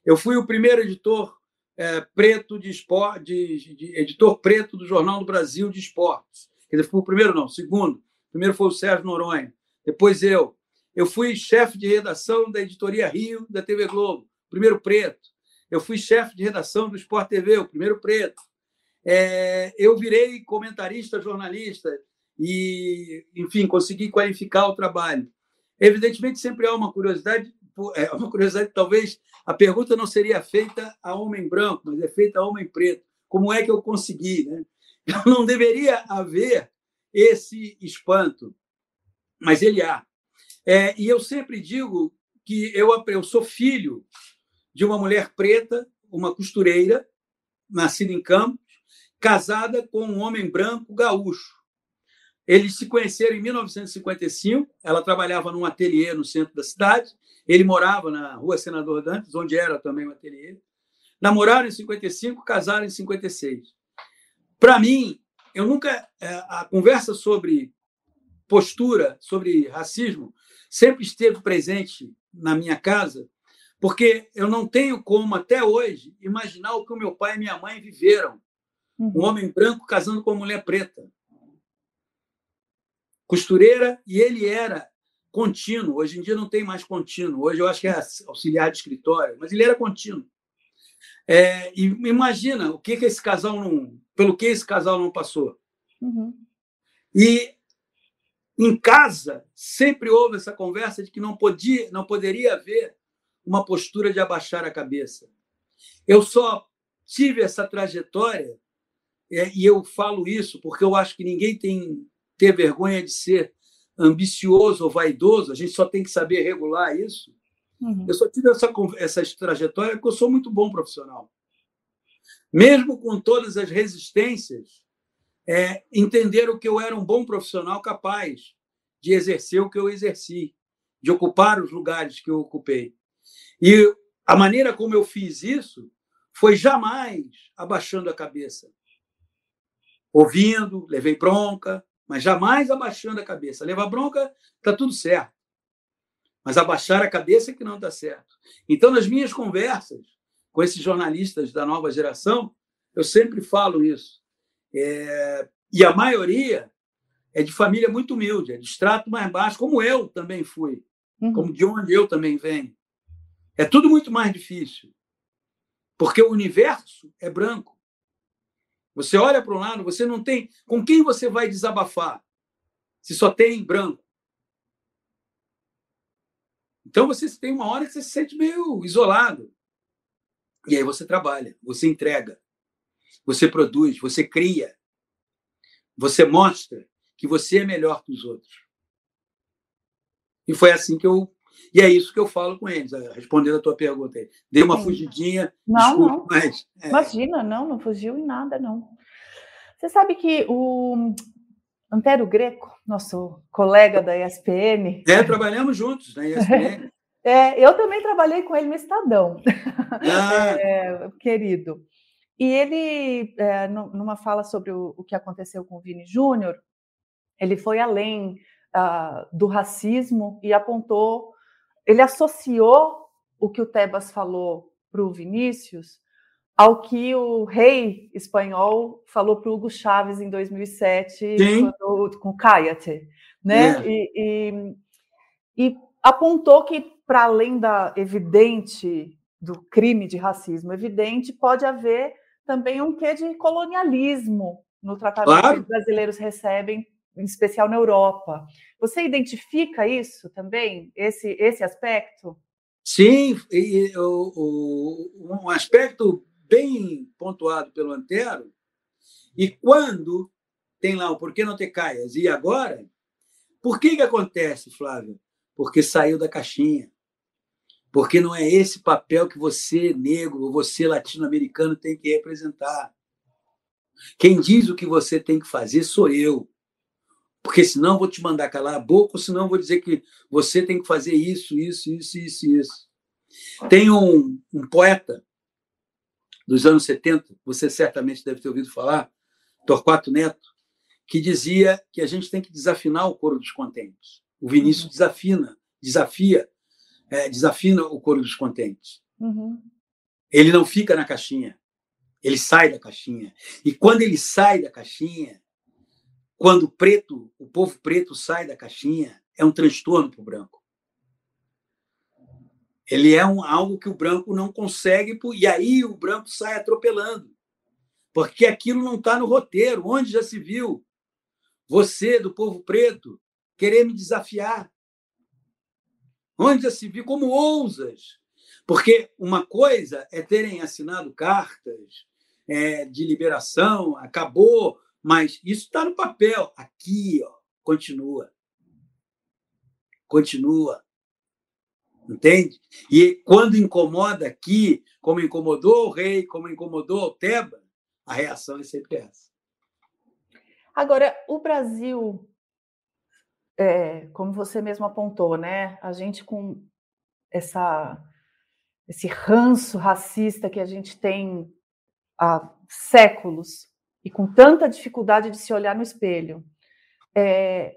Eu fui o primeiro editor é, preto de esporte, de, de, editor preto do Jornal do Brasil de Esportes. Quer dizer, fui o primeiro não, o segundo. O primeiro foi o Sérgio Noronha, depois eu. Eu fui chefe de redação da Editoria Rio da TV Globo, primeiro preto. Eu fui chefe de redação do Sport TV, o primeiro preto. É, eu virei comentarista jornalista e, enfim, conseguir qualificar o trabalho. Evidentemente, sempre há uma curiosidade, é uma curiosidade, talvez a pergunta não seria feita a homem branco, mas é feita a homem preto. Como é que eu consegui? Né? Não deveria haver esse espanto, mas ele há. É, e eu sempre digo que eu, eu sou filho de uma mulher preta, uma costureira, nascida em Campos, casada com um homem branco gaúcho. Eles se conheceram em 1955. Ela trabalhava num ateliê no centro da cidade. Ele morava na Rua Senador Dantes, onde era também o ateliê. Namoraram em 55, casaram em 56. Para mim, eu nunca é, a conversa sobre postura, sobre racismo, sempre esteve presente na minha casa, porque eu não tenho como até hoje imaginar o que o meu pai e minha mãe viveram. Um uhum. homem branco casando com uma mulher preta costureira e ele era contínuo. Hoje em dia não tem mais contínuo. Hoje eu acho que é auxiliar de escritório, mas ele era contínuo. É, e imagina o que, que esse casal não, pelo que esse casal não passou. Uhum. E em casa sempre houve essa conversa de que não podia, não poderia haver uma postura de abaixar a cabeça. Eu só tive essa trajetória é, e eu falo isso porque eu acho que ninguém tem ter vergonha de ser ambicioso ou vaidoso, a gente só tem que saber regular isso. Uhum. Eu só tive essa, essa trajetória porque eu sou muito bom profissional. Mesmo com todas as resistências, é, entenderam que eu era um bom profissional capaz de exercer o que eu exerci, de ocupar os lugares que eu ocupei. E a maneira como eu fiz isso foi jamais abaixando a cabeça. Ouvindo, levei bronca, mas jamais abaixando a cabeça. Levar bronca, está tudo certo. Mas abaixar a cabeça é que não está certo. Então, nas minhas conversas com esses jornalistas da nova geração, eu sempre falo isso. É... E a maioria é de família muito humilde, é de extrato mais baixo, como eu também fui, uhum. como de onde eu também venho. É tudo muito mais difícil. Porque o universo é branco. Você olha para um lado, você não tem. Com quem você vai desabafar? Se só tem branco. Então você tem uma hora que você se sente meio isolado. E aí você trabalha, você entrega, você produz, você cria, você mostra que você é melhor que os outros. E foi assim que eu. E é isso que eu falo com eles, respondendo a tua pergunta. Dei uma fugidinha. Não, desculpa, não. Mas, é... Imagina, não, não fugiu em nada, não. Você sabe que o Antero Greco, nosso colega da ESPN. É, trabalhamos juntos na ESPN. É, eu também trabalhei com ele no Estadão, ah. é, querido. E ele, é, numa fala sobre o, o, que aconteceu com o Vini Júnior, ele foi além uh, do racismo e apontou, ele associou o que o Tebas falou para o Vinícius ao que o rei espanhol falou para o Hugo Chávez em 2007 quando, com Caiate, né? É. E, e, e, apontou que para além da evidente do crime de racismo evidente, pode haver também um quê de colonialismo no tratamento claro. que os brasileiros recebem, em especial na Europa. Você identifica isso também, esse, esse aspecto? Sim, e, o, o, um aspecto bem pontuado pelo Antero, e quando tem lá o porquê não ter caias, e agora, por que, que acontece, Flávio? Porque saiu da caixinha. Porque não é esse papel que você, negro, você, latino-americano, tem que representar. Quem diz o que você tem que fazer sou eu. Porque senão vou te mandar calar a boca, ou senão vou dizer que você tem que fazer isso, isso, isso, isso, isso. Tem um, um poeta dos anos 70, você certamente deve ter ouvido falar, Torquato Neto, que dizia que a gente tem que desafinar o coro dos contentes. O Vinícius uhum. desafina, desafia, é, desafina o coro dos contentes. Uhum. Ele não fica na caixinha, ele sai da caixinha. E quando ele sai da caixinha, quando o preto, o povo preto sai da caixinha, é um transtorno para o branco. Ele é um, algo que o branco não consegue, e aí o branco sai atropelando. Porque aquilo não está no roteiro. Onde já se viu você, do povo preto, querer me desafiar? Onde já se viu? Como ousas? Porque uma coisa é terem assinado cartas é, de liberação, acabou, mas isso está no papel. Aqui, ó, continua. Continua. Entende? E quando incomoda aqui, como incomodou o rei, como incomodou o Teba, a reação é sempre essa. Agora, o Brasil, é, como você mesmo apontou, né? A gente com essa esse ranço racista que a gente tem há séculos e com tanta dificuldade de se olhar no espelho, é,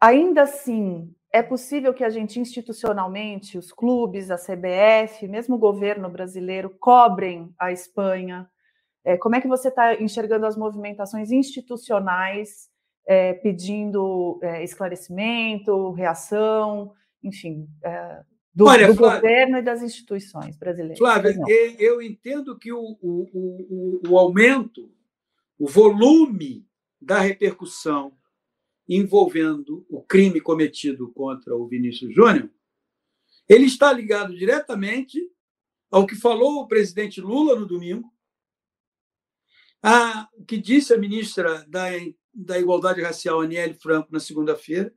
ainda assim é possível que a gente institucionalmente, os clubes, a CBF, mesmo o governo brasileiro, cobrem a Espanha? É, como é que você está enxergando as movimentações institucionais é, pedindo é, esclarecimento, reação, enfim, é, do, Olha, do Flávia, governo e das instituições brasileiras? Flávia, eu entendo que o, o, o, o aumento, o volume da repercussão envolvendo o crime cometido contra o Vinícius Júnior, ele está ligado diretamente ao que falou o presidente Lula no domingo, a, o que disse a ministra da, da Igualdade Racial, Aniele Franco, na segunda-feira,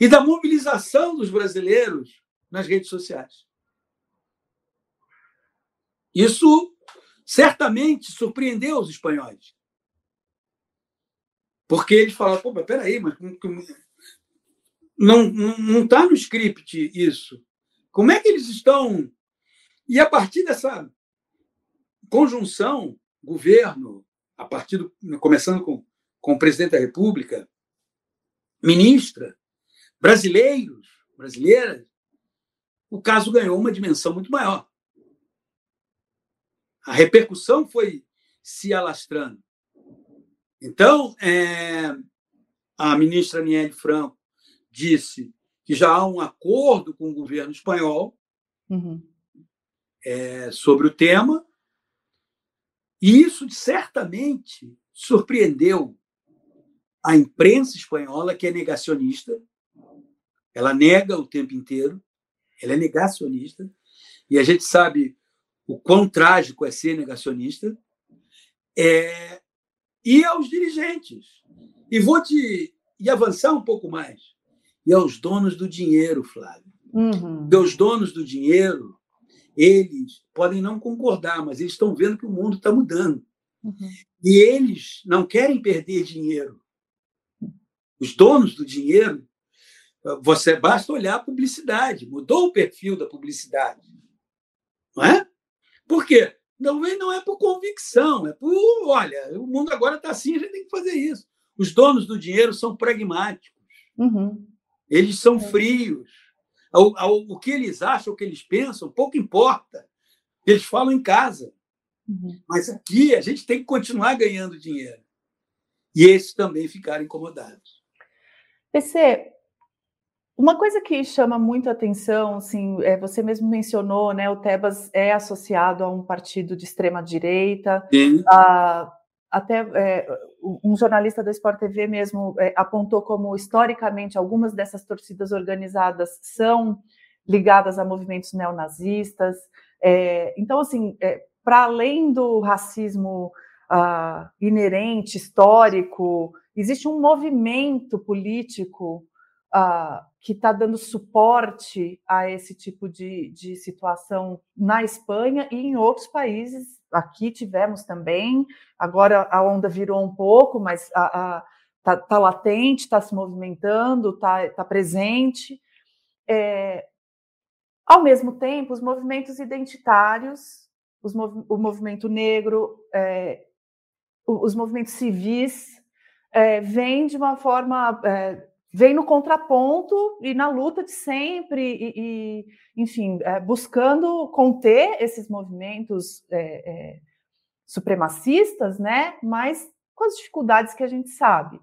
e da mobilização dos brasileiros nas redes sociais. Isso certamente surpreendeu os espanhóis. Porque eles falaram, pô, mas peraí, mas não está não, tá no script isso. Como é que eles estão. E a partir dessa conjunção, governo, a partir do, começando com, com o presidente da República, ministra, brasileiros, brasileiras, o caso ganhou uma dimensão muito maior. A repercussão foi se alastrando. Então, é, a ministra Aniele Franco disse que já há um acordo com o governo espanhol uhum. é, sobre o tema, e isso certamente surpreendeu a imprensa espanhola, que é negacionista, ela nega o tempo inteiro, ela é negacionista, e a gente sabe o quão trágico é ser negacionista. É, e aos dirigentes. E vou te e avançar um pouco mais. E aos donos do dinheiro, Flávio. Uhum. Os donos do dinheiro, eles podem não concordar, mas eles estão vendo que o mundo está mudando. Uhum. E eles não querem perder dinheiro. Os donos do dinheiro, você basta olhar a publicidade, mudou o perfil da publicidade. Não é? Por quê? Talvez não é por convicção, é por, olha, o mundo agora está assim, a gente tem que fazer isso. Os donos do dinheiro são pragmáticos, uhum. eles são é. frios. O, o, que eles acham, o que eles pensam, pouco importa. Eles falam em casa. Uhum. Mas aqui a gente tem que continuar ganhando dinheiro. E esses também ficaram incomodados. PC, uma coisa que chama muito atenção, assim, é, você mesmo mencionou, né? O Tebas é associado a um partido de extrema direita. até é, um jornalista da Sport TV mesmo é, apontou como historicamente algumas dessas torcidas organizadas são ligadas a movimentos neonazistas. É, então, assim, é, para além do racismo uh, inerente, histórico, existe um movimento político uh, que está dando suporte a esse tipo de, de situação na Espanha e em outros países. Aqui tivemos também, agora a onda virou um pouco, mas está tá latente, está se movimentando, está tá presente. É, ao mesmo tempo, os movimentos identitários, os mov o movimento negro, é, os movimentos civis, é, vêm de uma forma é, vem no contraponto e na luta de sempre, e, e enfim, é, buscando conter esses movimentos é, é, supremacistas, né? Mas com as dificuldades que a gente sabe.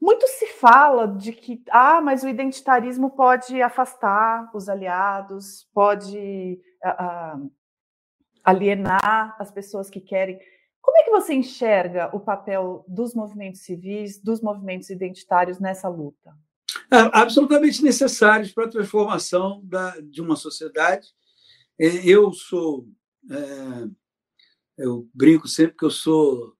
Muito se fala de que, ah, mas o identitarismo pode afastar os aliados, pode uh, uh, alienar as pessoas que querem. Como é que você enxerga o papel dos movimentos civis, dos movimentos identitários nessa luta? É, absolutamente necessários para a transformação da, de uma sociedade. É, eu sou, é, eu brinco sempre que eu sou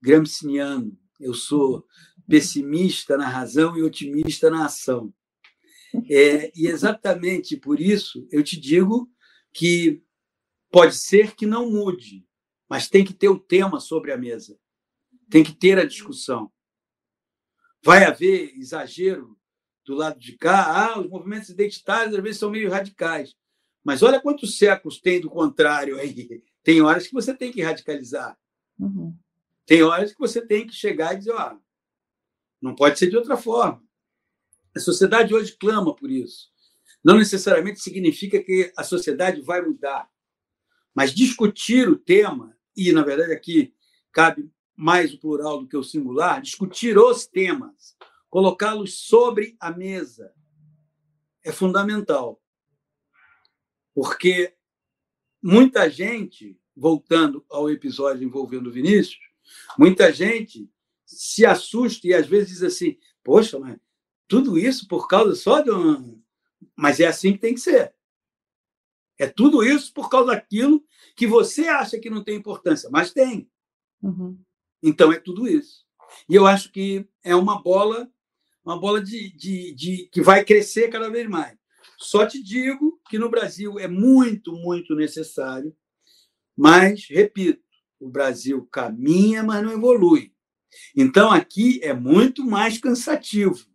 gramsciano, eu sou pessimista na razão e otimista na ação. É, e exatamente por isso eu te digo que pode ser que não mude, mas tem que ter o tema sobre a mesa, tem que ter a discussão. Vai haver exagero do lado de cá, ah, os movimentos identitários às vezes são meio radicais. Mas olha quantos séculos tem do contrário aí. Tem horas que você tem que radicalizar. Uhum. Tem horas que você tem que chegar e dizer, ó, oh, não pode ser de outra forma. A sociedade hoje clama por isso. Não necessariamente significa que a sociedade vai mudar, mas discutir o tema e, na verdade, aqui cabe mais o plural do que o singular, discutir os temas, colocá-los sobre a mesa é fundamental. Porque muita gente, voltando ao episódio envolvendo Vinícius, muita gente se assusta e às vezes diz assim: Poxa, mas tudo isso por causa só de um. Mas é assim que tem que ser. É tudo isso por causa daquilo que você acha que não tem importância, mas tem. Uhum. Então é tudo isso. E eu acho que é uma bola, uma bola de, de, de, que vai crescer cada vez mais. Só te digo que no Brasil é muito, muito necessário, mas, repito, o Brasil caminha, mas não evolui. Então aqui é muito mais cansativo.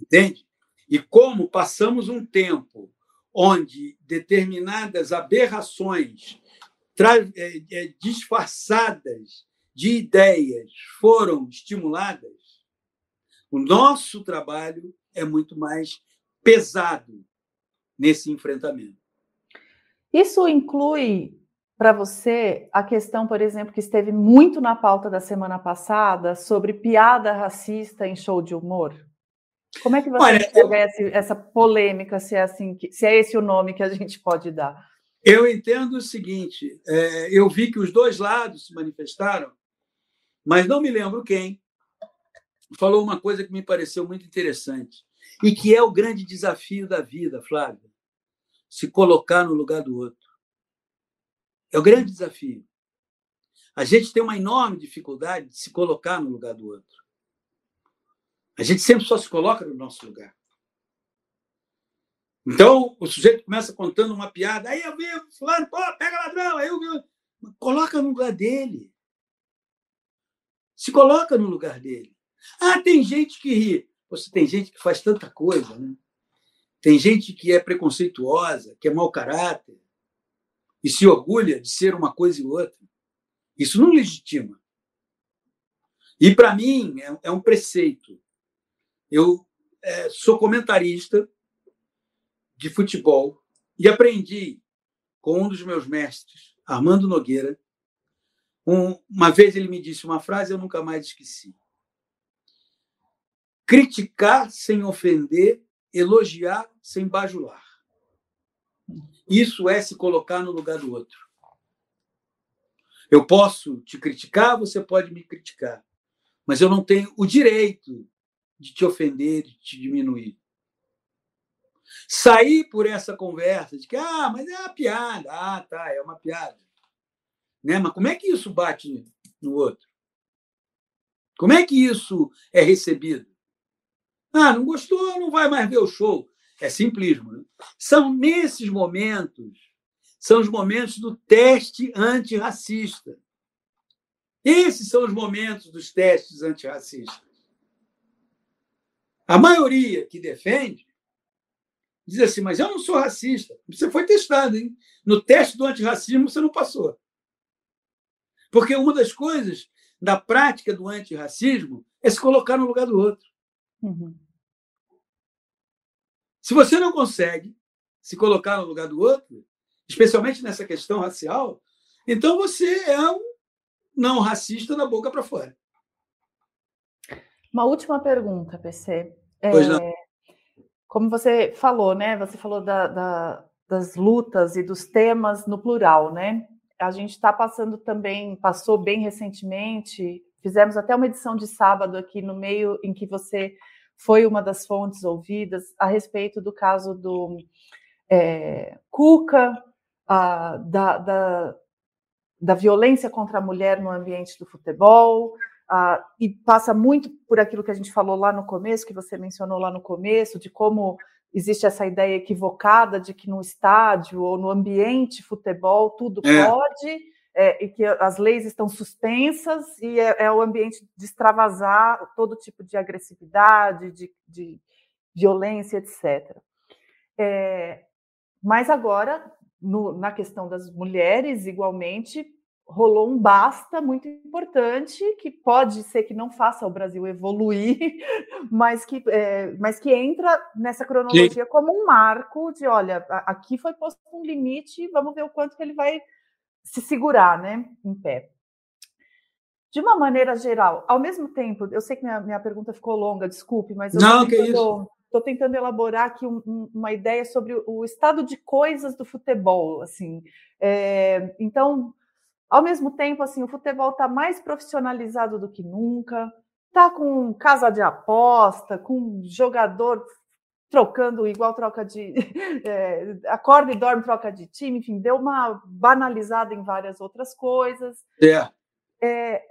Entende? E como passamos um tempo onde determinadas aberrações é, é, disfarçadas de ideias foram estimuladas, o nosso trabalho é muito mais pesado nesse enfrentamento. Isso inclui para você a questão, por exemplo, que esteve muito na pauta da semana passada sobre piada racista em show de humor? Como é que você Olha, enxerga eu... essa polêmica, se é, assim, se é esse o nome que a gente pode dar? Eu entendo o seguinte: é, eu vi que os dois lados se manifestaram, mas não me lembro quem falou uma coisa que me pareceu muito interessante e que é o grande desafio da vida, Flávia, se colocar no lugar do outro. É o grande desafio. A gente tem uma enorme dificuldade de se colocar no lugar do outro. A gente sempre só se coloca no nosso lugar. Então, o sujeito começa contando uma piada, aí eu vi fulano, pô, pega ladrão, aí eu vi... Coloca no lugar dele. Se coloca no lugar dele. Ah, tem gente que ri. Você tem gente que faz tanta coisa, né? Tem gente que é preconceituosa, que é mau caráter e se orgulha de ser uma coisa e outra. Isso não legitima. E para mim é, é um preceito. Eu é, sou comentarista de futebol e aprendi com um dos meus mestres, Armando Nogueira. Um, uma vez ele me disse uma frase eu nunca mais esqueci. Criticar sem ofender, elogiar sem bajular. Isso é se colocar no lugar do outro. Eu posso te criticar, você pode me criticar, mas eu não tenho o direito de te ofender, de te diminuir. Sair por essa conversa de que, ah, mas é uma piada, ah, tá, é uma piada. Né? Mas como é que isso bate no outro? Como é que isso é recebido? Ah, não gostou, não vai mais ver o show. É simplismo. Né? São nesses momentos, são os momentos do teste antirracista. Esses são os momentos dos testes antirracistas. A maioria que defende diz assim, mas eu não sou racista. Você foi testado, hein? No teste do antirracismo você não passou. Porque uma das coisas da prática do antirracismo é se colocar no lugar do outro. Uhum. Se você não consegue se colocar no lugar do outro, especialmente nessa questão racial, então você é um não racista da boca para fora. Uma última pergunta, PC. É, pois não. Como você falou, né? Você falou da, da, das lutas e dos temas no plural, né? A gente está passando também, passou bem recentemente, fizemos até uma edição de sábado aqui no meio em que você foi uma das fontes ouvidas a respeito do caso do é, Cuca, a, da, da, da, violência contra a mulher no ambiente do futebol, a, e passa muito por aquilo que a gente falou lá no começo, que você mencionou lá no começo, de como existe essa ideia equivocada de que no estádio ou no ambiente futebol tudo é. pode é, e que as leis estão suspensas e é, é, o ambiente de extravasar todo tipo de agressividade, de, de violência, etc. É, mas agora, no, na questão das mulheres, igualmente, rolou um basta muito importante que pode ser que não faça o Brasil evoluir, mas que, é, mas que entra nessa cronologia Sim. como um marco de, olha, aqui foi posto um limite, vamos ver o quanto que ele vai se segurar né, em pé. De uma maneira geral, ao mesmo tempo, eu sei que minha, minha pergunta ficou longa, desculpe, mas eu Não, que isso. Estou tentando elaborar aqui um, um, uma ideia sobre o, o, estado de coisas do futebol, assim. É, então, ao mesmo tempo, assim, o futebol está mais profissionalizado do que nunca, está com casa de aposta, com jogador trocando igual troca de é, acorda e dorme troca de time, enfim, deu uma banalizada em várias outras coisas. É. é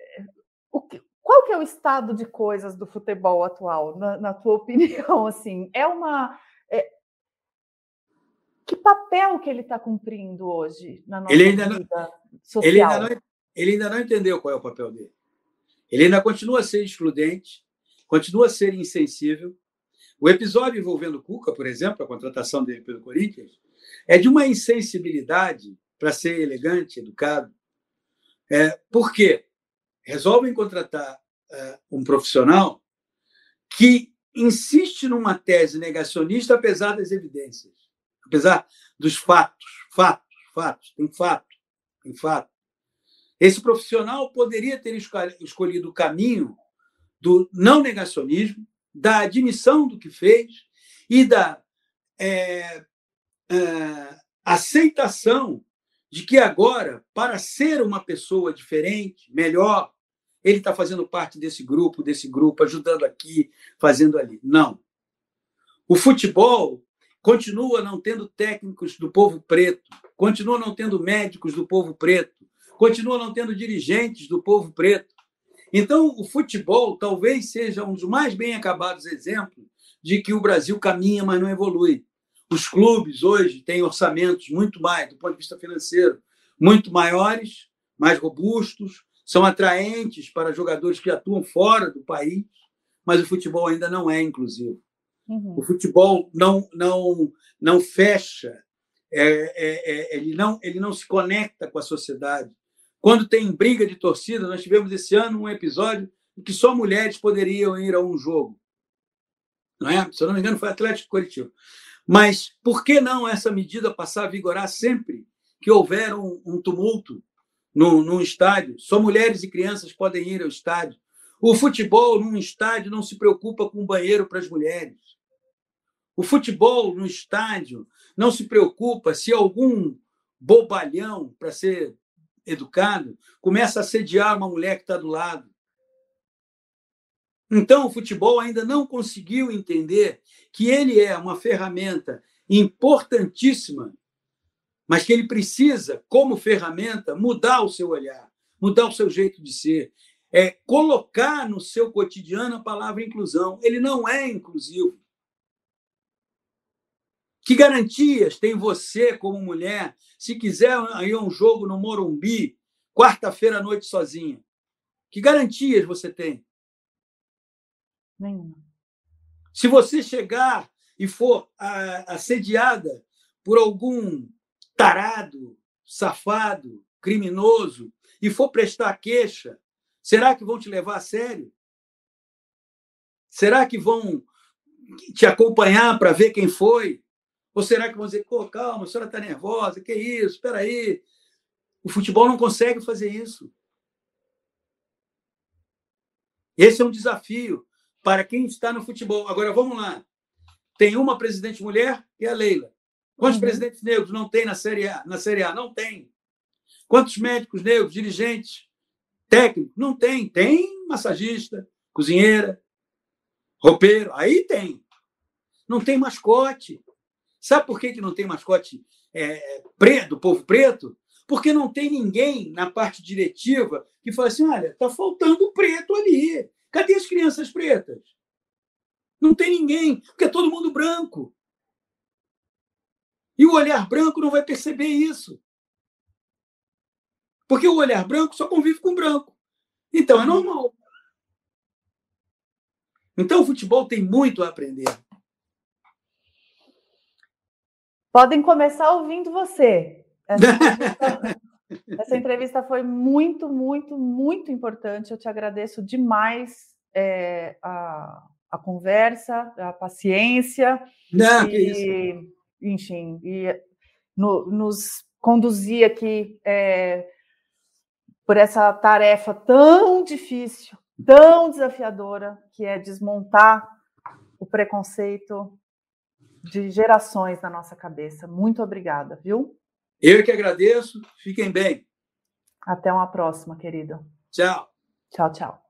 o que, qual que é o estado de coisas do futebol atual, na, na tua opinião? Assim, é uma que papel que ele está cumprindo hoje na nossa ele ainda vida não, social? Ele ainda, não, ele ainda não entendeu qual é o papel dele. Ele ainda continua a ser excludente, continua a ser insensível, o episódio envolvendo o Cuca, por exemplo, a contratação dele pelo Corinthians, é de uma insensibilidade para ser elegante, educado. É, por quê? Resolvem contratar é, um profissional que insiste numa tese negacionista, apesar das evidências, apesar dos fatos. Fatos, fatos, tem fato, tem fato. Esse profissional poderia ter escolhido o caminho do não negacionismo, da admissão do que fez e da é, é, aceitação de que agora, para ser uma pessoa diferente, melhor, ele está fazendo parte desse grupo, desse grupo, ajudando aqui, fazendo ali. Não. O futebol continua não tendo técnicos do povo preto, continua não tendo médicos do povo preto, continua não tendo dirigentes do povo preto. Então, o futebol talvez seja um dos mais bem acabados exemplos de que o Brasil caminha, mas não evolui. Os clubes hoje têm orçamentos muito mais, do ponto de vista financeiro, muito maiores, mais robustos, são atraentes para jogadores que atuam fora do país, mas o futebol ainda não é inclusivo. Uhum. O futebol não, não, não fecha, é, é, é, ele, não, ele não se conecta com a sociedade. Quando tem briga de torcida, nós tivemos esse ano um episódio em que só mulheres poderiam ir a um jogo. Não é? Se eu não me engano, foi Atlético Coletivo. Mas por que não essa medida passar a vigorar sempre que houver um, um tumulto no, num estádio? Só mulheres e crianças podem ir ao estádio. O futebol num estádio não se preocupa com banheiro para as mulheres. O futebol no estádio não se preocupa se algum bobalhão, para ser educado, começa a assediar uma mulher que está do lado. Então, o futebol ainda não conseguiu entender que ele é uma ferramenta importantíssima, mas que ele precisa, como ferramenta, mudar o seu olhar, mudar o seu jeito de ser, é colocar no seu cotidiano a palavra inclusão. Ele não é inclusivo. Que garantias tem você, como mulher, se quiser ir a um jogo no Morumbi, quarta-feira à noite sozinha? Que garantias você tem? Nenhuma. Se você chegar e for assediada por algum tarado, safado, criminoso, e for prestar queixa, será que vão te levar a sério? Será que vão te acompanhar para ver quem foi? Ou será que vão dizer, pô, calma, a senhora está nervosa, que isso, espera aí. O futebol não consegue fazer isso. Esse é um desafio para quem está no futebol. Agora, vamos lá. Tem uma presidente mulher, que é a Leila. Quantos uhum. presidentes negros não tem na Série A? Na Série A? Não tem. Quantos médicos negros, dirigentes, técnicos? Não tem. Tem massagista, cozinheira, roupeiro. Aí tem. Não tem mascote. Sabe por que, que não tem mascote é, preto, do povo preto? Porque não tem ninguém na parte diretiva que fala assim: olha, está faltando preto ali. Cadê as crianças pretas? Não tem ninguém, porque é todo mundo branco. E o olhar branco não vai perceber isso. Porque o olhar branco só convive com branco. Então é normal. Então o futebol tem muito a aprender. Podem começar ouvindo você. Essa entrevista, essa entrevista foi muito, muito, muito importante. Eu te agradeço demais é, a, a conversa, a paciência. Não, e. Enfim, e no, nos conduzir aqui é, por essa tarefa tão difícil, tão desafiadora, que é desmontar o preconceito de gerações na nossa cabeça. Muito obrigada, viu? Eu que agradeço. Fiquem bem. Até uma próxima, querido. Tchau. Tchau, tchau.